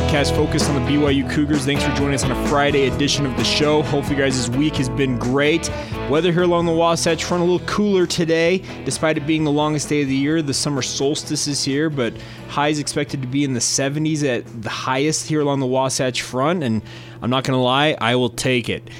podcast focused on the BYU Cougars. Thanks for joining us on a Friday edition of the show. Hopefully, guys, this week has been great. Weather here along the Wasatch Front a little cooler today, despite it being the longest day of the year. The summer solstice is here, but highs expected to be in the 70s at the highest here along the Wasatch Front. And I'm not going to lie, I will take it.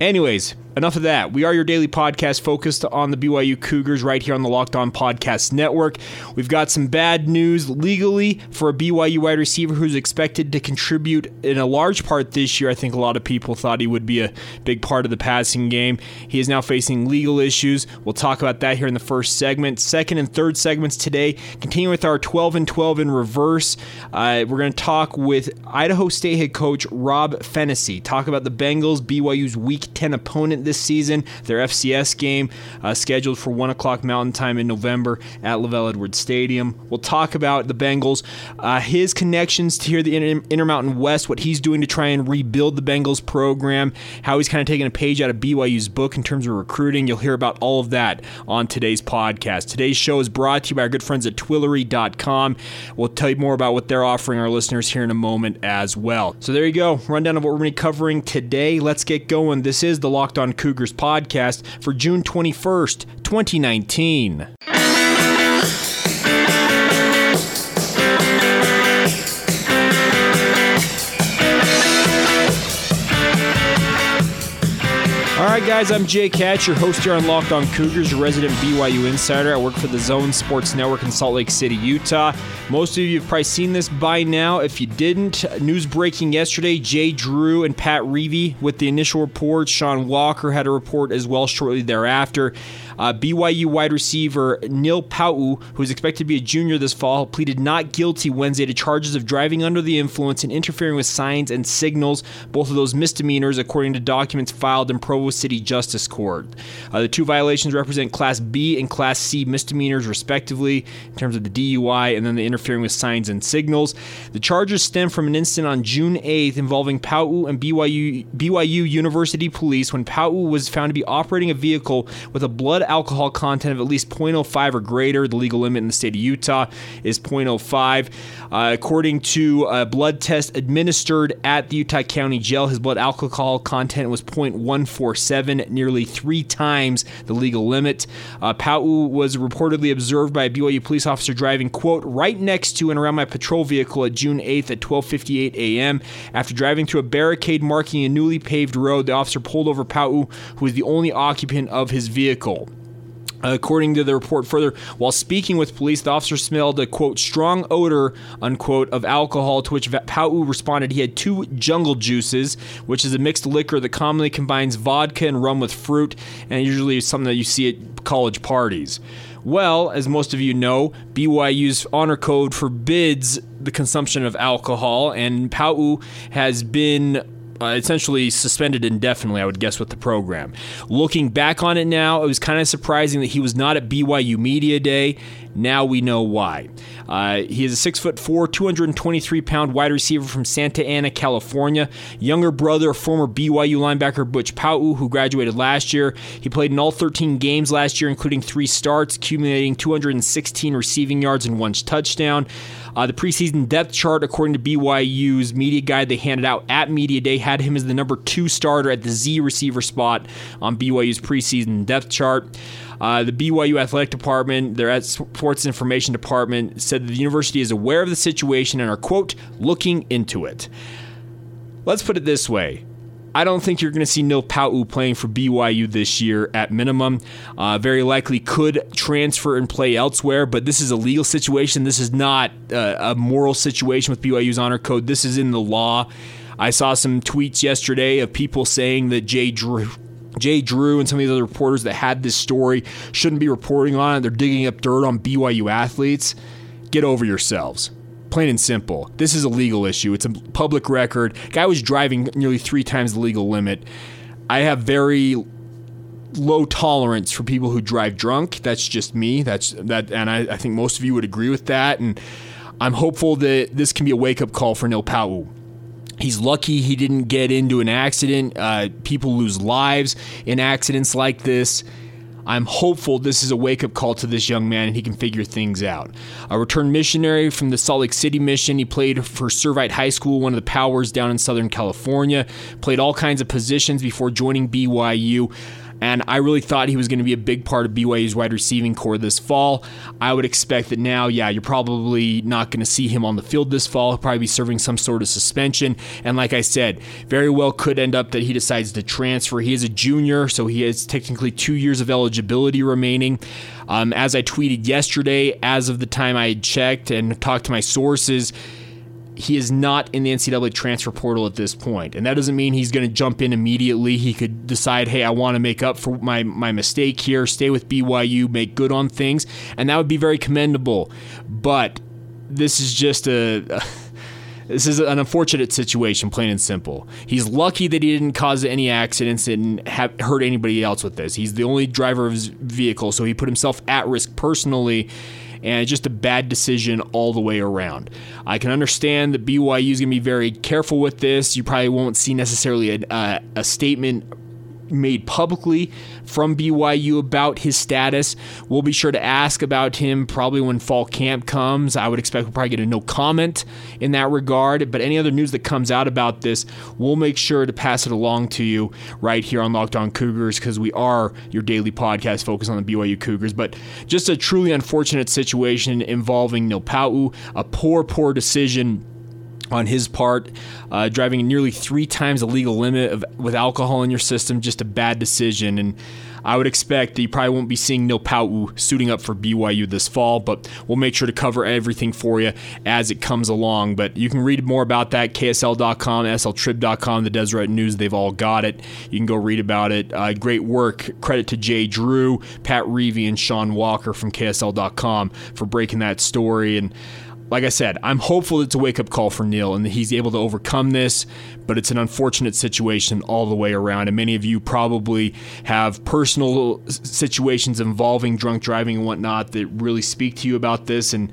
Anyways, enough of that. We are your daily podcast focused on the BYU Cougars right here on the Locked On Podcast Network. We've got some bad news legally for a BYU wide receiver who's expected to contribute in a large part this year. I think a lot of people thought he would be a big part of the passing game. He is now facing legal issues. We'll talk about that here in the first segment. Second and third segments today, continue with our 12 and 12 in reverse. Uh, we're going to talk with Idaho State head coach Rob Phenicie, talk about the Bengals, BYU's Week 10 opponent this season. Their FCS game uh, scheduled for 1 o'clock Mountain Time in November at LaVell Edwards Stadium. We'll talk about the Bengals, uh, his connections to here the Inter- Intermountain West, what he's doing to try and rebuild the Bengals program, how he's kind of taking a page out of BYU's book in terms of recruiting. You'll hear about all of that on today's podcast. Today's show is brought to you by our good friends at Twillory.com. We'll tell you more about what they're offering our listeners here in a moment as well. So there you go, rundown of what we're going to be covering today. Let's get going. This is the Locked On Cougars podcast for June 21st, 2019. Right, guys, I'm Jake Hatch, your host here on Locked On Cougars, your resident BYU insider. I work for the Zone Sports Network in Salt Lake City, Utah. Most of you have probably seen this by now. If you didn't, news breaking yesterday Jay Drew and Pat Reavy with the initial report. Sean Walker had a report as well shortly thereafter. Uh, BYU wide receiver Neil Pau'u, who is expected to be a junior this fall, pleaded not guilty Wednesday to charges of driving under the influence and interfering with signs and signals, both of those misdemeanors, according to documents filed in Provo City Justice Court. Uh, the two violations represent Class B and Class C misdemeanors, respectively, in terms of the DUI and then the interfering with signs and signals. The charges stem from an incident on June 8th involving Pau'u and BYU, BYU University police when Pau'u was found to be operating a vehicle with a blood alcohol content of at least 0.05 or greater. The legal limit in the state of Utah is 0.05. Uh, according to a blood test administered at the Utah County Jail, his blood alcohol content was 0.147, nearly three times the legal limit. Uh, Pau'u was reportedly observed by a BYU police officer driving, quote, right next to and around my patrol vehicle at June 8th at 12:58 a.m. After driving through a barricade marking a newly paved road, the officer pulled over Pau, who was the only occupant of his vehicle. According to the report further, while speaking with police, the officer smelled a quote strong odor unquote of alcohol. To which Pau'u responded he had two jungle juices, which is a mixed liquor that commonly combines vodka and rum with fruit, and usually is something that you see at college parties. Well, as most of you know, BYU's honor code forbids the consumption of alcohol, and Pau'u has been uh, essentially suspended indefinitely, I would guess, with the program. Looking back on it now, it was kind of surprising that he was not at BYU Media Day. Now we know why. Uh, he is a six foot four, 223 pound wide receiver from Santa Ana, California. Younger brother of former BYU linebacker Butch Pau'u, who graduated last year. He played in all 13 games last year, including three starts, accumulating 216 receiving yards and one touchdown. Uh, the preseason depth chart, according to BYU's media guide they handed out at Media Day, had him as the number two starter at the Z receiver spot on BYU's preseason depth chart. Uh, the BYU athletic department, their sports information department, said the university is aware of the situation and are, quote, looking into it. Let's put it this way. I don't think you're going to see Neil Pau'u playing for BYU this year at minimum. Uh, very likely could transfer and play elsewhere, but this is a legal situation. This is not uh, a moral situation with BYU's honor code. This is in the law. I saw some tweets yesterday of people saying that Jay Drew, Jay Drew and some of these other reporters that had this story shouldn't be reporting on it. They're digging up dirt on BYU athletes. Get over yourselves. Plain and simple. This is a legal issue. It's a public record. Guy was driving nearly three times the legal limit. I have very low tolerance for people who drive drunk. That's just me. That's that, and I, I think most of you would agree with that. And I'm hopeful that this can be a wake up call for Neil Pau'u. He's lucky he didn't get into an accident. Uh, people lose lives in accidents like this. I'm hopeful this is a wake up call to this young man and he can figure things out. A returned missionary from the Salt Lake City mission, he played for Servite High School, one of the powers down in Southern California, played all kinds of positions before joining BYU and I really thought he was going to be a big part of BYU's wide receiving corps this fall. I would expect that now, yeah, you're probably not going to see him on the field this fall. He'll probably be serving some sort of suspension. And like I said, very well could end up that he decides to transfer. He is a junior, so he has technically two years of eligibility remaining. Um, as I tweeted yesterday, as of the time I had checked and talked to my sources, he is not in the NCAA transfer portal at this point. And that doesn't mean he's going to jump in immediately. He could decide, hey, I want to make up for my, my mistake here, stay with BYU, make good on things. And that would be very commendable. But this is just a. this is an unfortunate situation, plain and simple. He's lucky that he didn't cause any accidents and have hurt anybody else with this. He's the only driver of his vehicle, so he put himself at risk personally and just a bad decision all the way around. I can understand that BYU is going to be very careful with this. You probably won't see necessarily a, a, a statement made publicly from BYU about his status. We'll be sure to ask about him probably when fall camp comes. I would expect we'll probably get a no comment in that regard. But any other news that comes out about this, we'll make sure to pass it along to you right here on Locked On Cougars because we are your daily podcast focused on the BYU Cougars. But just a truly unfortunate situation involving Neil Pau'u, a poor, poor decision on his part, uh, driving nearly three times the legal limit of, with alcohol in your system, just a bad decision. And I would expect that you probably won't be seeing Neil Pau'u suiting up for BYU this fall, but we'll make sure to cover everything for you as it comes along. But you can read more about that, KSL.com, SLTrib.com, the Deseret News, they've all got it. You can go read about it. Uh, great work. Credit to Jay Drew, Pat Reavy, and Sean Walker from KSL.com for breaking that story. And like I said, I'm hopeful it's a wake up call for Neil and that he's able to overcome this, but it's an unfortunate situation all the way around. And many of you probably have personal situations involving drunk driving and whatnot that really speak to you about this. And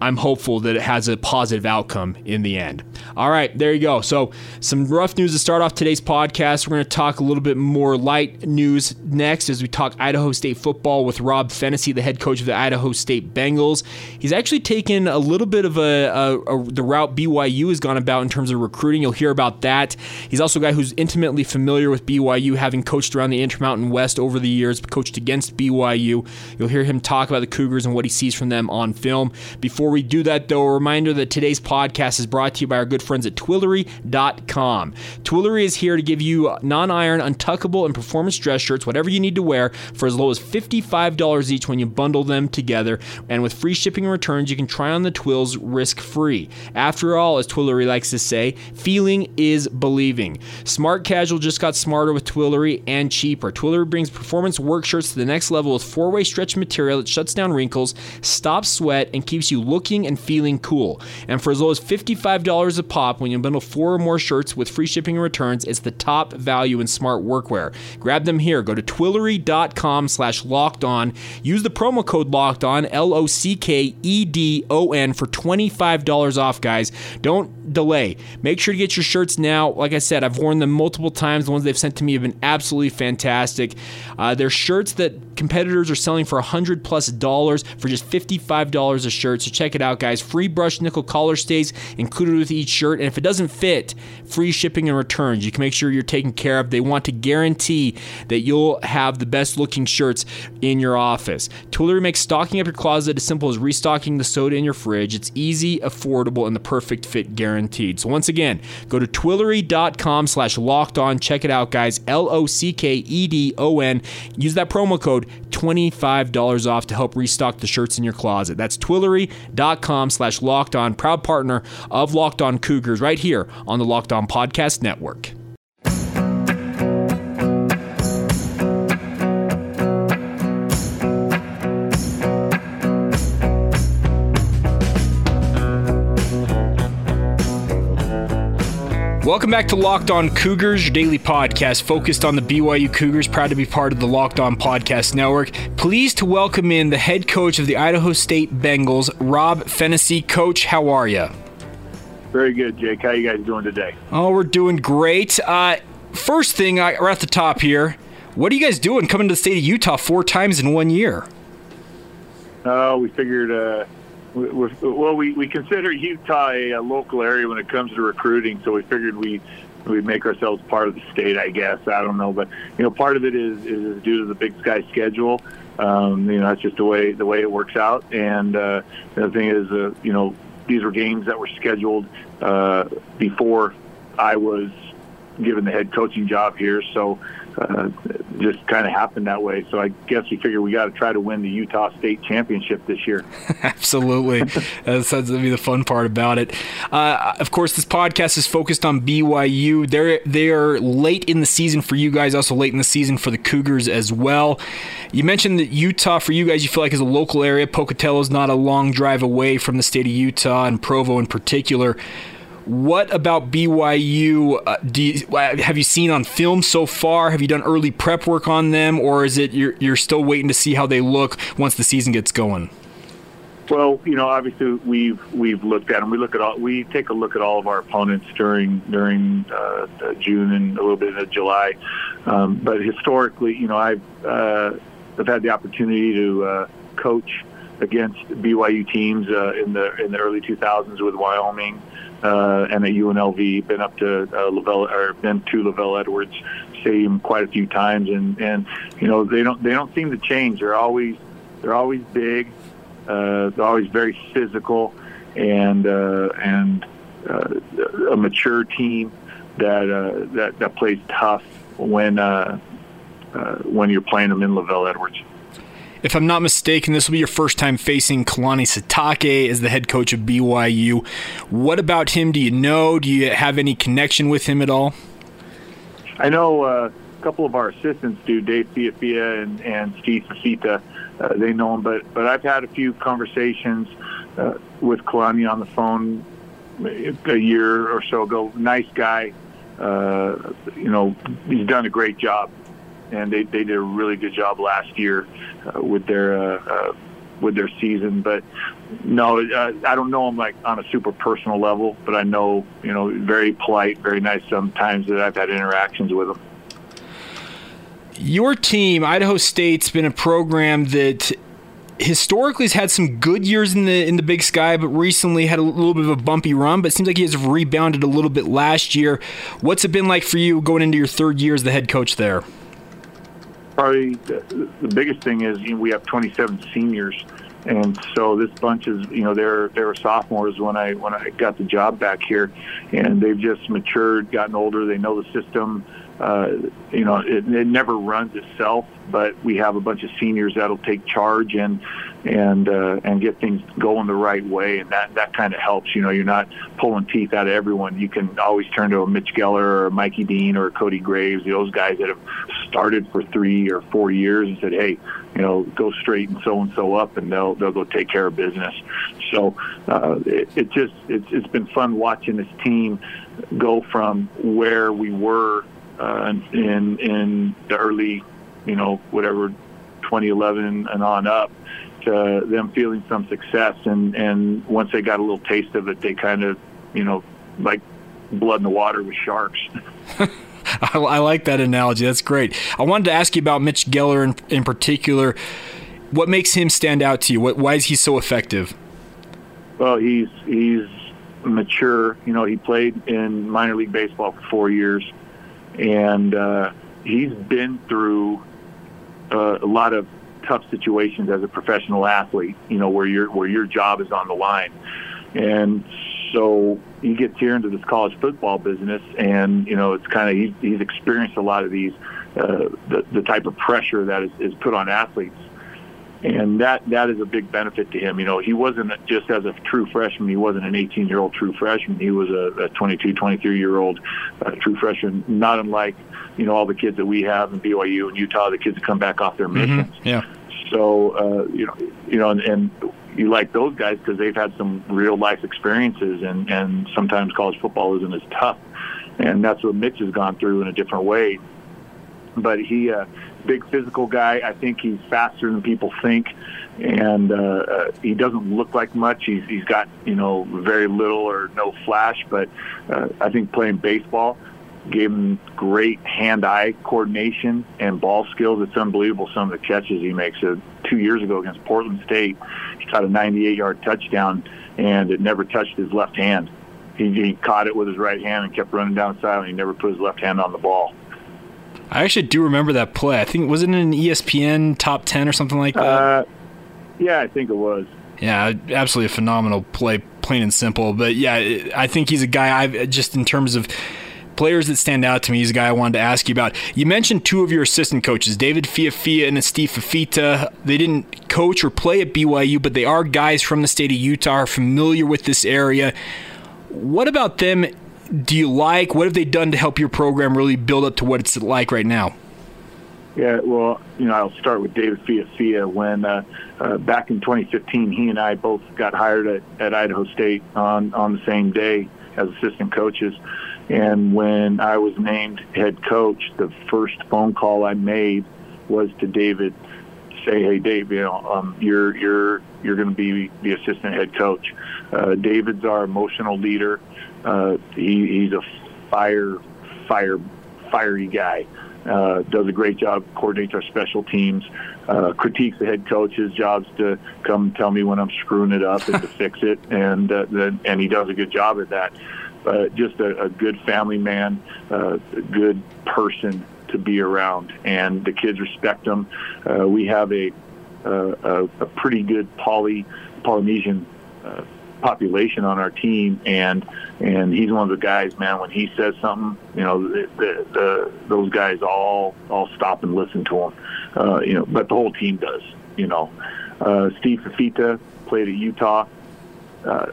I'm hopeful that it has a positive outcome in the end. All right, there you go. So, some rough news to start off today's podcast. We're going to talk a little bit more light news next as we talk Idaho State football with Rob Phenicie, the head coach of the Idaho State Bengals. He's actually taken a little bit of a, a, a, the route BYU has gone about in terms of recruiting. You'll hear about that. He's also a guy who's intimately familiar with BYU, having coached around the Intermountain West over the years, coached against BYU. You'll hear him talk about the Cougars and what he sees from them on film. Before before we do that, though, a reminder that today's podcast is brought to you by our good friends at Twillory.com. Twillory is here to give you non iron, untuckable, and performance dress shirts, whatever you need to wear, for as low as $55 each when you bundle them together. And with free shipping and returns, you can try on the Twills risk free. After all, as Twillory likes to say, feeling is believing. Smart Casual just got smarter with Twillory and cheaper. Twillory brings performance work shirts to the next level with four way stretch material that shuts down wrinkles, stops sweat, and keeps you looking looking and feeling cool. And for as low as $55 a pop, when you bundle four or more shirts with free shipping and returns, it's the top value in smart workwear. Grab them here. Go to twillory.com slash locked on. Use the promo code locked on, L O C K E D O N, for $25 off, guys. Don't delay. Make sure to get your shirts now. Like I said, I've worn them multiple times. The ones they've sent to me have been absolutely fantastic. Uh, they're shirts that competitors are selling for 100 plus dollars for just $55 a shirt. So check check it out, guys. Free brushed nickel collar stays included with each shirt. And if it doesn't fit, free shipping and returns. You can make sure you're taken care of. They want to guarantee that you'll have the best looking shirts in your office. Twillory makes stocking up your closet as simple as restocking the soda in your fridge. It's easy, affordable, and the perfect fit guaranteed. So once again, go to twillory.com slash locked on. Check it out, guys. L O C K E D O N. Use that promo code $25 off to help restock the shirts in your closet. That's twillory.com com slash locked on, proud partner of Locked On Cougars right here on the Locked On Podcast Network. Welcome back to Locked On Cougars, your daily podcast focused on the BYU Cougars. Proud to be part of the Locked On Podcast Network. Pleased to welcome in the head coach of the Idaho State Bengals, Rob Phenicie. Coach, how are you? Very good, Jake. How you guys doing today? Oh, we're doing great. Uh, first thing, right at the top here, What are you guys doing coming to the state of Utah four times in one year? Oh, uh, we figured. Uh, we, well, we, we consider Utah a, a, local area when it comes to recruiting, so we figured we we make ourselves part of the state. I guess I don't know, but you know, part of it is is due to the Big Sky schedule. Um, you know, that's just the way the way it works out. And uh, the thing is, uh, you know, these were games that were scheduled uh, before I was given the head coaching job here. So uh, just kind of happened that way. So I guess we figure we got to try to win the Utah State Championship this year. Absolutely, that sounds to be the fun part about it. Uh, of course, this podcast is focused on BYU. They're they are late in the season for you guys, also late in the season for the Cougars as well. You mentioned that Utah for you guys, you feel like is a local area. Pocatello is not a long drive away from the state of Utah and Provo in particular. What about BYU? Uh, you, uh, have you seen on film so far? Have you done early prep work on them, or is it you're, you're still waiting to see how they look once the season gets going? Well, you know, obviously we've we've looked at them. We look at all. We take a look at all of our opponents during during uh, June and a little bit of July. Um, but historically, you know, I've uh, I've had the opportunity to uh, coach against BYU teams uh, in the in the early 2000s with Wyoming uh, and at UNLV. Been up to uh, LaVell or been to LaVell Edwards Stadium quite a few times, and and you know they don't they don't seem to change. They're always they're always big. Uh, they're always very physical, and uh, and uh, a mature team that uh, that that plays tough when uh, uh, when you're playing them in LaVell Edwards. If I'm not mistaken, this will be your first time facing Kalani Sitake as the head coach of BYU. What about him do you know? Do you have any connection with him at all? I know uh, a couple of our assistants do, Dave Fiafia and, and Steve Fifita. Uh, they know him, but but I've had a few conversations uh, with Kalani on the phone a year or so ago. Nice guy. Uh, you know, he's done a great job and they, they did a really good job last year uh, with their uh, uh, with their season. But no, uh, I don't know him like on a super personal level, but I know you know very polite, very nice. Sometimes that I've had interactions with him. Your team, Idaho State's been a program that historically has had some good years in the in the Big Sky, but recently had a little bit of a bumpy run. But it seems like he has rebounded a little bit last year. What's it been like for you going into your third year as the head coach there? Probably the, the biggest thing is you know, we have 27 seniors, and so this bunch is you know they're they were sophomores when I when I got the job back here, and they've just matured, gotten older. They know the system. Uh, you know, it, it never runs itself, but we have a bunch of seniors that'll take charge and and uh, and get things going the right way, and that that kind of helps. You know, you're not pulling teeth out of everyone. You can always turn to a Mitch Gueller or a Mikey Dean or Cody Graves, those guys that have started for three or four years and said, hey, you know, go straight and so and so up, and they'll they'll go take care of business. So uh, it, it just it's it's been fun watching this team go from where we were uh, in in the early, you know, whatever 2011 and on up to them feeling some success. And, and once they got a little taste of it, they kind of, you know, like blood in the water with sharks. I, I, like that analogy. That's great. I wanted to ask you about Mitch Gueller in, in particular. What makes him stand out to you? What, why is he so effective? Well, he's he's mature. You know, he played in minor league baseball for four years, and uh, he's been through uh, a lot of tough situations as a professional athlete, you know, where your where your job is on the line. And so he gets here into this college football business, and you know, it's kind of he's, he's experienced a lot of these uh, the the type of pressure that is, is put on athletes, and that that is a big benefit to him. You know, he wasn't just as a true freshman. He wasn't an 18 year old true freshman. He was a, a 22, 23 year old uh, true freshman. Not unlike you know all the kids that we have in BYU and Utah, the kids that come back off their mm-hmm. missions. Mm-hmm. Yeah. So uh, you know, you know, and, and you like those guys because they've had some real life experiences, and and sometimes college football isn't as tough, and that's what Mitch has gone through in a different way. But he, uh, big physical guy. I think he's faster than people think, and uh, uh, he doesn't look like much. He's he's got you know very little or no flash, but uh, I think playing baseball gave him great hand-eye coordination and ball skills. It's unbelievable some of the catches he makes. Uh, two years ago against Portland State, he caught a 98-yard touchdown, and it never touched his left hand. He, he caught it with his right hand and kept running down the side, and he never put his left hand on the ball. I actually do remember that play. I think was it in an ESPN top ten or something like that. Uh, yeah, I think it was. Yeah, absolutely a phenomenal play, plain and simple. But yeah, I think he's a guy I've just in terms of players that stand out to me. He's a guy I wanted to ask you about. You mentioned two of your assistant coaches, David Fiafia and Steve Fifita. They didn't coach or play at BYU, but they are guys from the state of Utah, are familiar with this area. What about them do you like? What have they done to help your program really build up to what it's like right now? Yeah, well, you know, I'll start with David Fiafia. When uh, uh, back in 2015, he and I both got hired at, at Idaho State on on the same day as assistant coaches. And when I was named head coach, the first phone call I made was to David, say, "Hey, Dave, you know, um, you're you're you're going to be the assistant head coach." Uh, David's our emotional leader. Uh, he, he's a fire, fire, fiery guy. Uh, does a great job, coordinates our special teams, uh, critiques the head coach. His job's to come tell me when I'm screwing it up and to fix it, and uh, then, and he does a good job at that. But just a, a good family man, uh, a good person to be around, and the kids respect him. Uh, we have a, uh, a a pretty good poly Polynesian uh, population on our team, and and he's one of the guys, man. When he says something, you know, the, the, the those guys all all stop and listen to him, uh, you know. But the whole team does, you know. Uh, Steve Fifita played at Utah. Uh,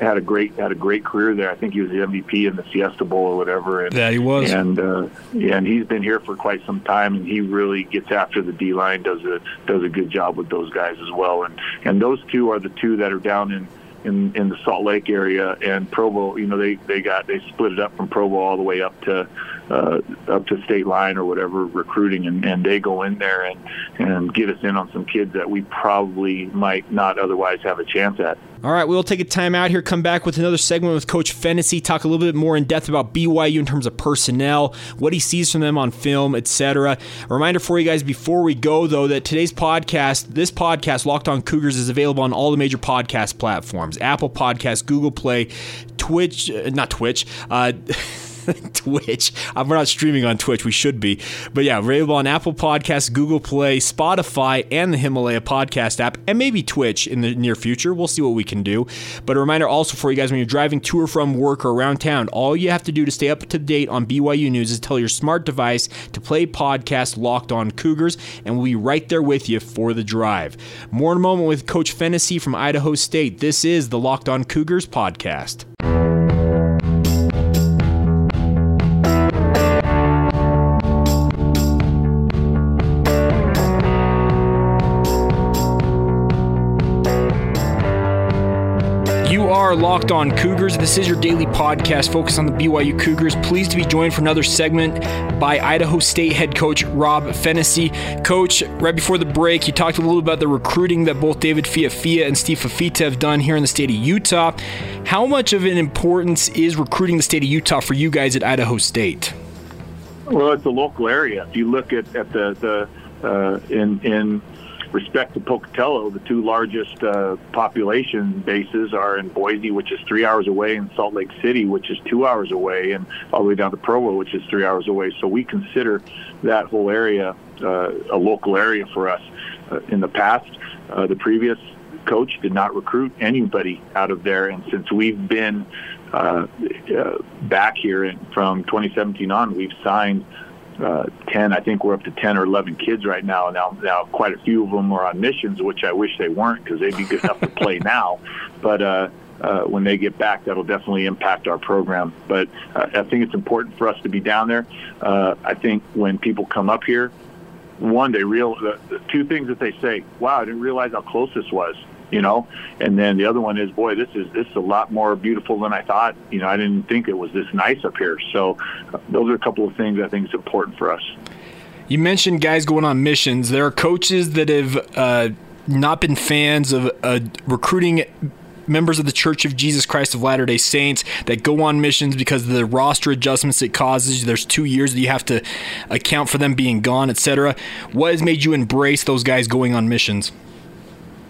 had a great had a great career there. I think he was the MVP in the Fiesta Bowl or whatever. And, yeah, he was. And uh, yeah, and he's been here for quite some time, and he really gets after the D line. does a does a good job with those guys as well. And and those two are the two that are down in in in the Salt Lake area and Provo. You know, they they got they split it up from Provo all the way up to uh, up to state line or whatever recruiting, and, and they go in there and and get us in on some kids that we probably might not otherwise have a chance at. All right, we'll take a time out here, come back with another segment with Coach Phenicie, talk a little bit more in depth about BYU in terms of personnel, what he sees from them on film, etc. A reminder for you guys before we go, though, that today's podcast, this podcast, Locked On Cougars, is available on all the major podcast platforms Apple Podcasts, Google Play, Twitch, uh, not Twitch, uh, Twitch. Uh, we're not streaming on Twitch. We should be. But yeah, available on Apple Podcasts, Google Play, Spotify, and the Himalaya podcast app, and maybe Twitch in the near future. We'll see what we can do. But a reminder also for you guys when you're driving to or from work or around town, all you have to do to stay up to date on BYU news is tell your smart device to play podcast Locked On Cougars, and we'll be right there with you for the drive. More in a moment with Coach Phenicie from Idaho State. This is the Locked On Cougars podcast. Are Locked On Cougars. This is your daily podcast focused on the BYU Cougars. Pleased to be joined for another segment by Idaho State head coach Rob Phenicie. Coach, right before the break, you talked a little about the recruiting that both David Fiafia and Steve Fifita have done here in the state of Utah. How much of an importance is recruiting the state of Utah for you guys at Idaho State? Well, it's a local area. If you look at, at the, the uh, in in respect to Pocatello, the two largest uh, population bases are in Boise, which is three hours away, and Salt Lake City, which is two hours away, and all the way down to Provo, which is three hours away. So we consider that whole area uh, a local area for us. Uh, in the past, uh, the previous coach did not recruit anybody out of there, and since we've been uh, uh, back here from 2017 on, we've signed uh, 10, I think we're up to 10 or 11 kids right now. Now, now quite a few of them are on missions, which I wish they weren't because they'd be good enough to play now. But uh, uh, when they get back, that'll definitely impact our program. But uh, I think it's important for us to be down there. Uh, I think when people come up here, one, they real the, the two things that they say, "Wow, I didn't realize how close this was." You know and then the other one is boy this is this is a lot more beautiful than i thought you know i didn't think it was this nice up here so uh, those are a couple of things i think is important for us you mentioned guys going on missions there are coaches that have uh, not been fans of uh, recruiting members of the Church of Jesus Christ of Latter day Saints that go on missions because of the roster adjustments it causes. There's two years that you have to account for them being gone, etc. What has made you embrace those guys going on missions?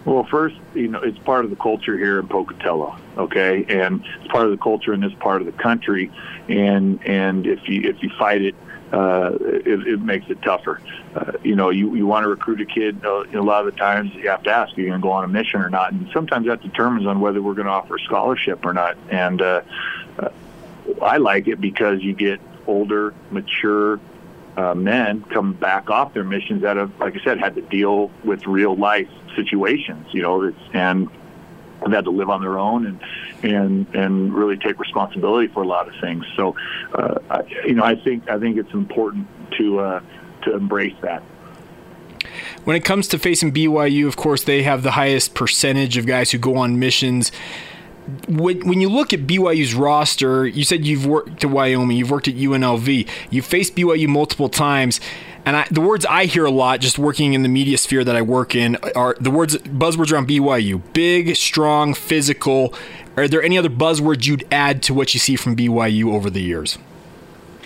Well, first, you know, it's part of the culture here in Pocatello, okay, and it's part of the culture in this part of the country, and and if you if you fight it, uh, it, it makes it tougher. Uh, you know, you, you want to recruit a kid. Uh, a lot of the times, you have to ask, are you going to go on a mission or not? And sometimes that determines on whether we're going to offer a scholarship or not. And uh, uh, I like it because you get older, mature uh, men come back off their missions that have, like I said, had to deal with real life situations. You know, and have had to live on their own and and and really take responsibility for a lot of things. So, uh, I, you know, I think I think it's important to uh, to embrace that. When it comes to facing BYU, of course, they have the highest percentage of guys who go on missions when, when you look at BYU's roster, you said you've worked at Wyoming, you've worked at UNLV, you've faced BYU multiple times, and I, the words I hear a lot, just working in the media sphere that I work in, are the words buzzwords around BYU: big, strong, physical. Are there any other buzzwords you'd add to what you see from BYU over the years?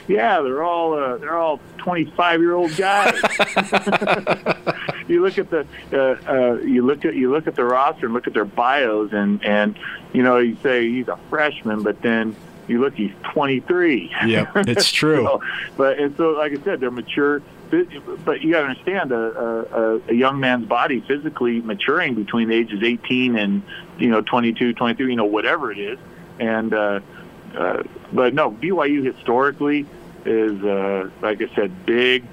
Yeah, they're all uh, they're all 25 year old guys. you look at the uh, uh, you look at you look at the roster and look at their bios and and you know you say he's a freshman, but then you look he's 23. Yeah, it's true. so, but and so like I said, they're mature. But you got to understand a, a, a young man's body physically maturing between the ages 18 and you know 22, 23, you know whatever it is, and uh, uh, but no, BYU historically is, uh, like I said, big.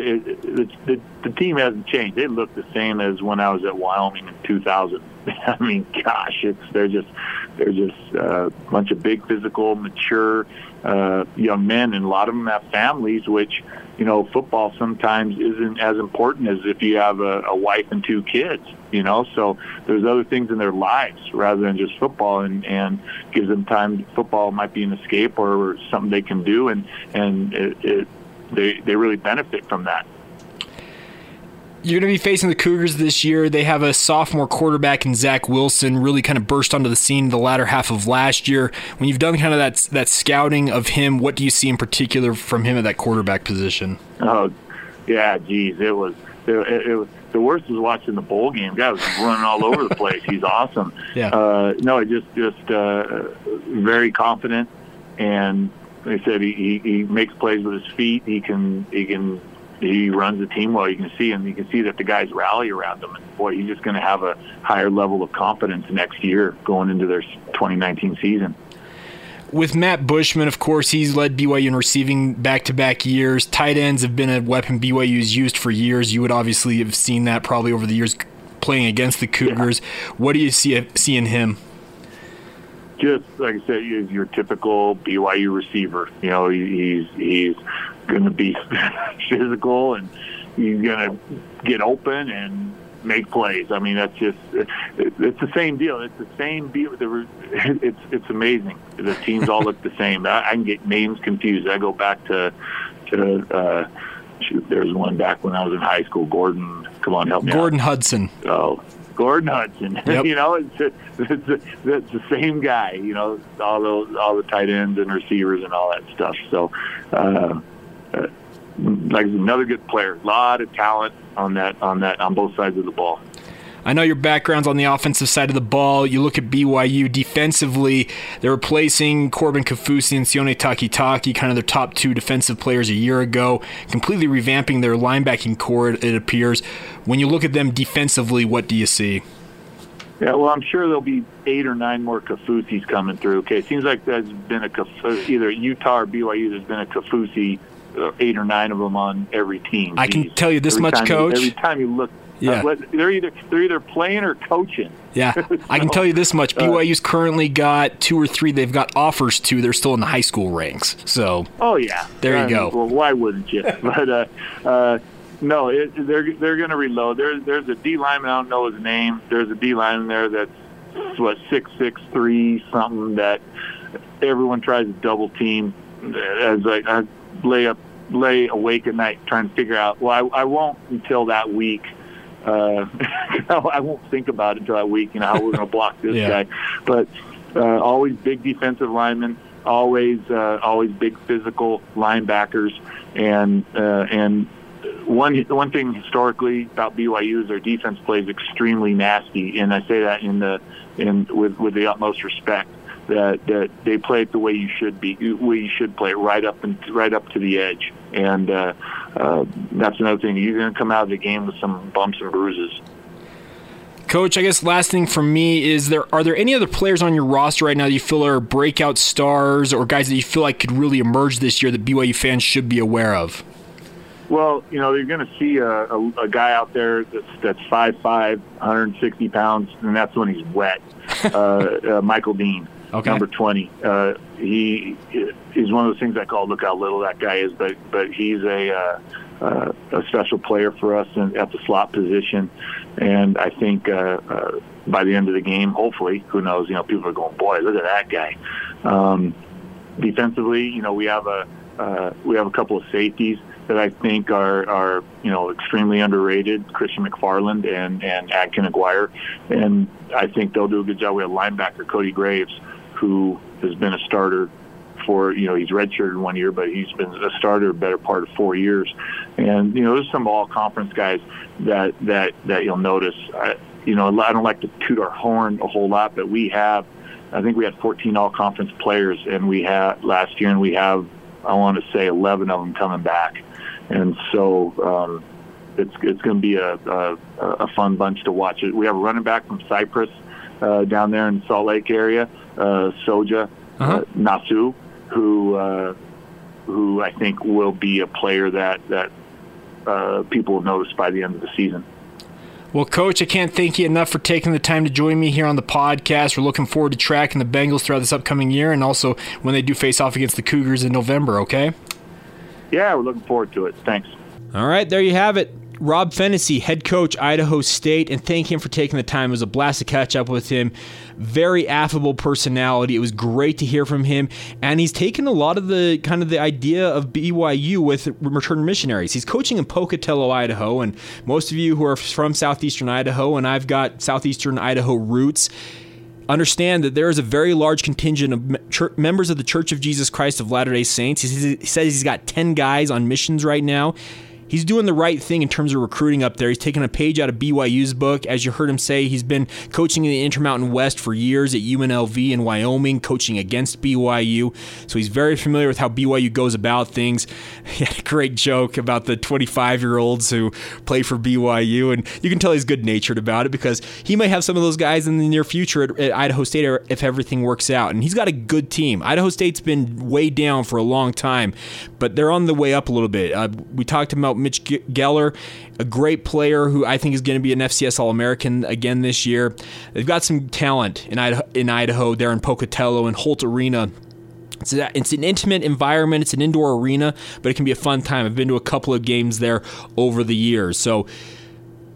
The, the team hasn't changed. They look the same as when I was at Wyoming in 2000. I mean, gosh, it's they're just they're just uh, a bunch of big, physical, mature uh, young men, and a lot of them have families, which you know, football sometimes isn't as important as if you have a, a wife and two kids. You know, so there's other things in their lives rather than just football, and and gives them time. Football might be an escape or something they can do, and and it, it they they really benefit from that. You're going to be facing the Cougars this year. They have a sophomore quarterback in Zach Wilson, really kind of burst onto the scene the latter half of last year. When you've done kind of that that scouting of him, what do you see in particular from him at that quarterback position? Oh, yeah, geez, it was it, it, was the worst was watching the bowl game. Guy was running all over the place. He's awesome. Yeah. Uh, no, just just uh, very confident, and like I said he, he he makes plays with his feet. He can he can he runs the team well. You can see, and you can see that the guys rally around him. And boy, he's just going to have a higher level of confidence next year going into their 2019 season. With Matt Bushman, of course, he's led BYU in receiving back-to-back years. Tight ends have been a weapon BYU's used for years. You would obviously have seen that probably over the years playing against the Cougars. Yeah. What do you see see in him? Just like I said, he's your typical BYU receiver. You know, he's he's going to be physical and he's going to get open and make plays. I mean, that's just it's the same deal. It's the same deal. It's it's amazing. The teams all look the same. I, can get names confused. I go back to to uh, shoot. There's one back when I was in high school. Gordon, come on, help me. Gordon out. Hudson. Oh, Gordon Hudson. Yep. you know, it's, it's, it's the same guy. You know, all those all the tight ends and receivers and all that stuff. So. Uh, uh, like another good player. A lot of talent on that on that on both sides of the ball. I know your background's on the offensive side of the ball. You look at BYU defensively, they're replacing Corbin Kaufusi and Sione Takitaki, kind of their top two defensive players a year ago, completely revamping their linebacking corps, it appears. When you look at them defensively, what do you see? Yeah, well, I'm sure there'll be eight or nine more Kaufusis coming through. Okay, it seems like there's been a either Utah or BYU. There's been a Kaufusi uh, eight or nine of them on every team. I can tell you this much, Coach. You, every time you look, yeah. Uh, they're either they're either playing or coaching. Yeah, so, I can tell you this much: BYU's uh, currently got two or three. They've got offers to. They're still in the high school ranks. So. Oh yeah. There you go. Well, why wouldn't you? but uh, uh, no, it, they're they're going to reload. There's there's a D lineman. I don't know his name. There's a D lineman there that's what six six three something that everyone tries to double team as like I lay up lay awake at night trying to figure out. Well, I, I won't until that week Uh, I won't think about it until that week. You know how we're going to block this Yeah. guy, but uh, always big defensive linemen, always uh, always big physical linebackers, and uh, and one one thing historically about BYU is their defense plays extremely nasty, and I say that in the in with with the utmost respect. That, that they play it the way you should be, way you should play it, right up and right up to the edge, and uh, uh, that's another thing. You're going to come out of the game with some bumps and bruises. Coach, I guess last thing for me is there are there any other players on your roster right now that you feel are breakout stars or guys that you feel like could really emerge this year that BYU fans should be aware of? Well, you know, you're going to see a, a, a guy out there that's that's 5'5", 160 pounds, and that's when he's wet. uh, uh, Michael Dean, Okay. number 20. Uh, he is one of those things I call look how little that guy is, but but he's a uh, uh, a special player for us in, at the slot position, and I think uh, uh, by the end of the game, hopefully, who knows? You know, people are going, boy, look at that guy. Um, defensively, you know, we have a uh, we have a couple of safeties that I think are are you know extremely underrated. Christian McFarland and and Adkin Aguirre, and I think they'll do a good job. We have linebacker Cody Graves, who has been a starter for you know he's redshirted one year, but he's been a starter a better part of four years. And you know there's some all conference guys that that that you'll notice. I, you know I don't like to toot our horn a whole lot, but we have. I think we had 14 all conference players, and we had last year, and we have I want to say 11 of them coming back, and so um, it's it's going to be a, a a fun bunch to watch. We have a running back from Cyprus uh, down there in Salt Lake area, Soja Uh-huh. uh, Nasu, who uh, who I think will be a player that that uh, people will notice by the end of the season. Well, Coach, I can't thank you enough for taking the time to join me here on the podcast. We're looking forward to tracking the Bengals throughout this upcoming year and also when they do face off against the Cougars in November, okay? Yeah, we're looking forward to it. Thanks. All right, there you have it. Rob Phenicie, head coach, Idaho State, and thank him for taking the time. It was a blast to catch up with him. Very affable personality. It was great to hear from him, and he's taken a lot of the kind of the idea of BYU with return missionaries. He's coaching in Pocatello, Idaho, and most of you who are from southeastern Idaho, and I've got southeastern Idaho roots understand that there is a very large contingent of members of the Church of Jesus Christ of Latter day Saints. He says he's got 10 guys on missions right now. He's doing the right thing in terms of recruiting up there. He's taking a page out of BYU's book. As you heard him say, he's been coaching in the Intermountain West for years at UNLV in Wyoming, coaching against BYU. So he's very familiar with how BYU goes about things. He had a great joke about the 25 year olds who play for BYU, and you can tell he's good natured about it because he may have some of those guys in the near future at, at Idaho State if everything works out. And he's got a good team. Idaho State's been way down for a long time, but they're on the way up a little bit. Uh, we talked about Mitch Gueller, a great player who I think is going to be an FCS All American again this year. They've got some talent in Idaho, in Idaho there in Pocatello and Holt Arena. It's, a, it's an intimate environment. It's an indoor arena, but it can be a fun time. I've been to a couple of games there over the years. So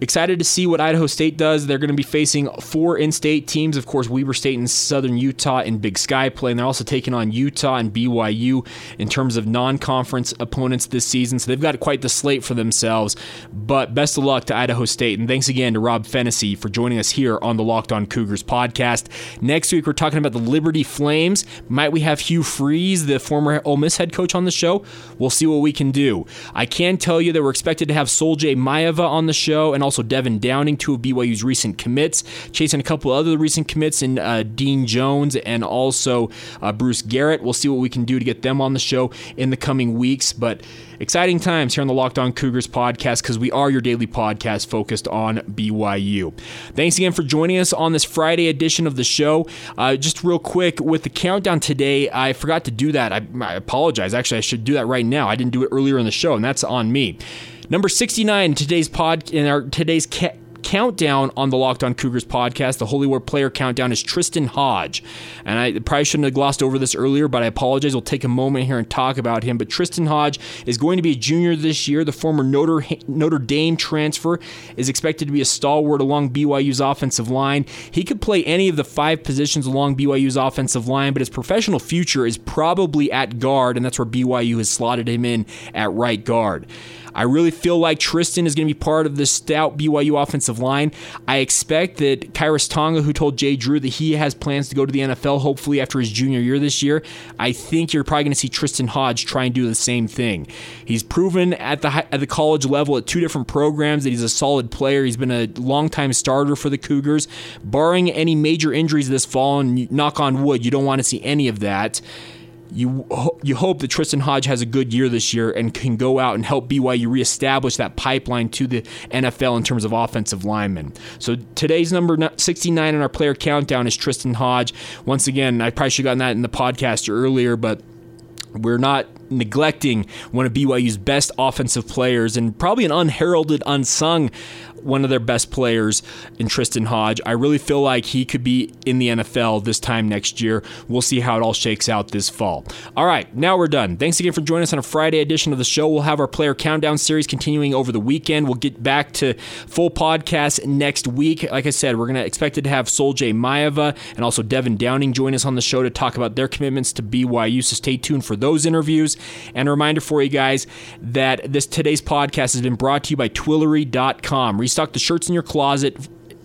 excited to see what Idaho State does. They're going to be facing four in-state teams. Of course, Weber State and Southern Utah in Big Sky play, and they're also taking on Utah and BYU in terms of non-conference opponents this season. So they've got quite the slate for themselves. But best of luck to Idaho State, and thanks again to Rob Phenicie for joining us here on the Locked On Cougars podcast. Next week, we're talking about the Liberty Flames. Might we have Hugh Freeze, the former Ole Miss head coach, on the show? We'll see what we can do. I can tell you that we're expected to have Sol-Jay Maiava on the show, and also Devin Downing, two of BYU's recent commits, chasing a couple other recent commits in uh, Dean Jones and also uh, Bruce Garrett. We'll see what we can do to get them on the show in the coming weeks. But exciting times here on the Locked On Cougars podcast because we are your daily podcast focused on BYU. Thanks again for joining us on this Friday edition of the show. Uh, just real quick with the countdown today, I forgot to do that. I, I apologize. Actually, I should do that right now. I didn't do it earlier in the show, and that's on me. Number 69 in today's pod in our today's ca- countdown on the Locked On Cougars podcast, the Holy War player countdown, is Tristen Hoge. And I probably shouldn't have glossed over this earlier, but I apologize. We'll take a moment here and talk about him. But Tristen Hoge is going to be a junior this year. The former Notre, Notre Dame transfer is expected to be a stalwart along BYU's offensive line. He could play any of the five positions along BYU's offensive line, but his professional future is probably at guard, and that's where BYU has slotted him in at right guard. I really feel like Tristen is going to be part of the stout BYU offensive line. I expect that Khyiris Tonga, who told Jay Drew that he has plans to go to the NFL, hopefully after his junior year this year, I think you're probably going to see Tristen Hoge try and do the same thing. He's proven at the at the college level at two different programs that he's a solid player. He's been a longtime starter for the Cougars. Barring any major injuries this fall, and knock on wood, you don't want to see any of that you you hope that Tristen Hoge has a good year this year and can go out and help BYU reestablish that pipeline to the NFL in terms of offensive linemen. So today's number 69 in our player countdown is Tristen Hoge. Once again, I probably should have gotten that in the podcast earlier, but we're not neglecting one of BYU's best offensive players and probably an unheralded, unsung one of their best players in Tristen Hoge. I really feel like he could be in the NFL this time next year. We'll see how it all shakes out this fall. All right, now we're done. Thanks again for joining us on a Friday edition of the show. We'll have our player countdown series continuing over the weekend. We'll get back to full podcast next week. Like I said, we're going to expect to have Sol-Jay Maiava and also Devin Downing join us on the show to talk about their commitments to BYU. So stay tuned for those interviews. And a reminder for you guys that this today's podcast has been brought to you by Twillory.com restock the shirts in your closet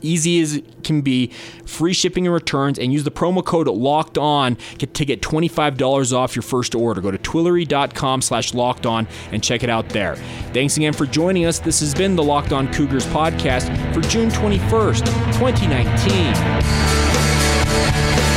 easy as it can be, free shipping and returns, and use the promo code locked on to get $25 off your first order. Go to twillory.com slash locked on and check it out there. Thanks again for joining us. This has been the Locked On Cougars podcast for June 21st, 2019.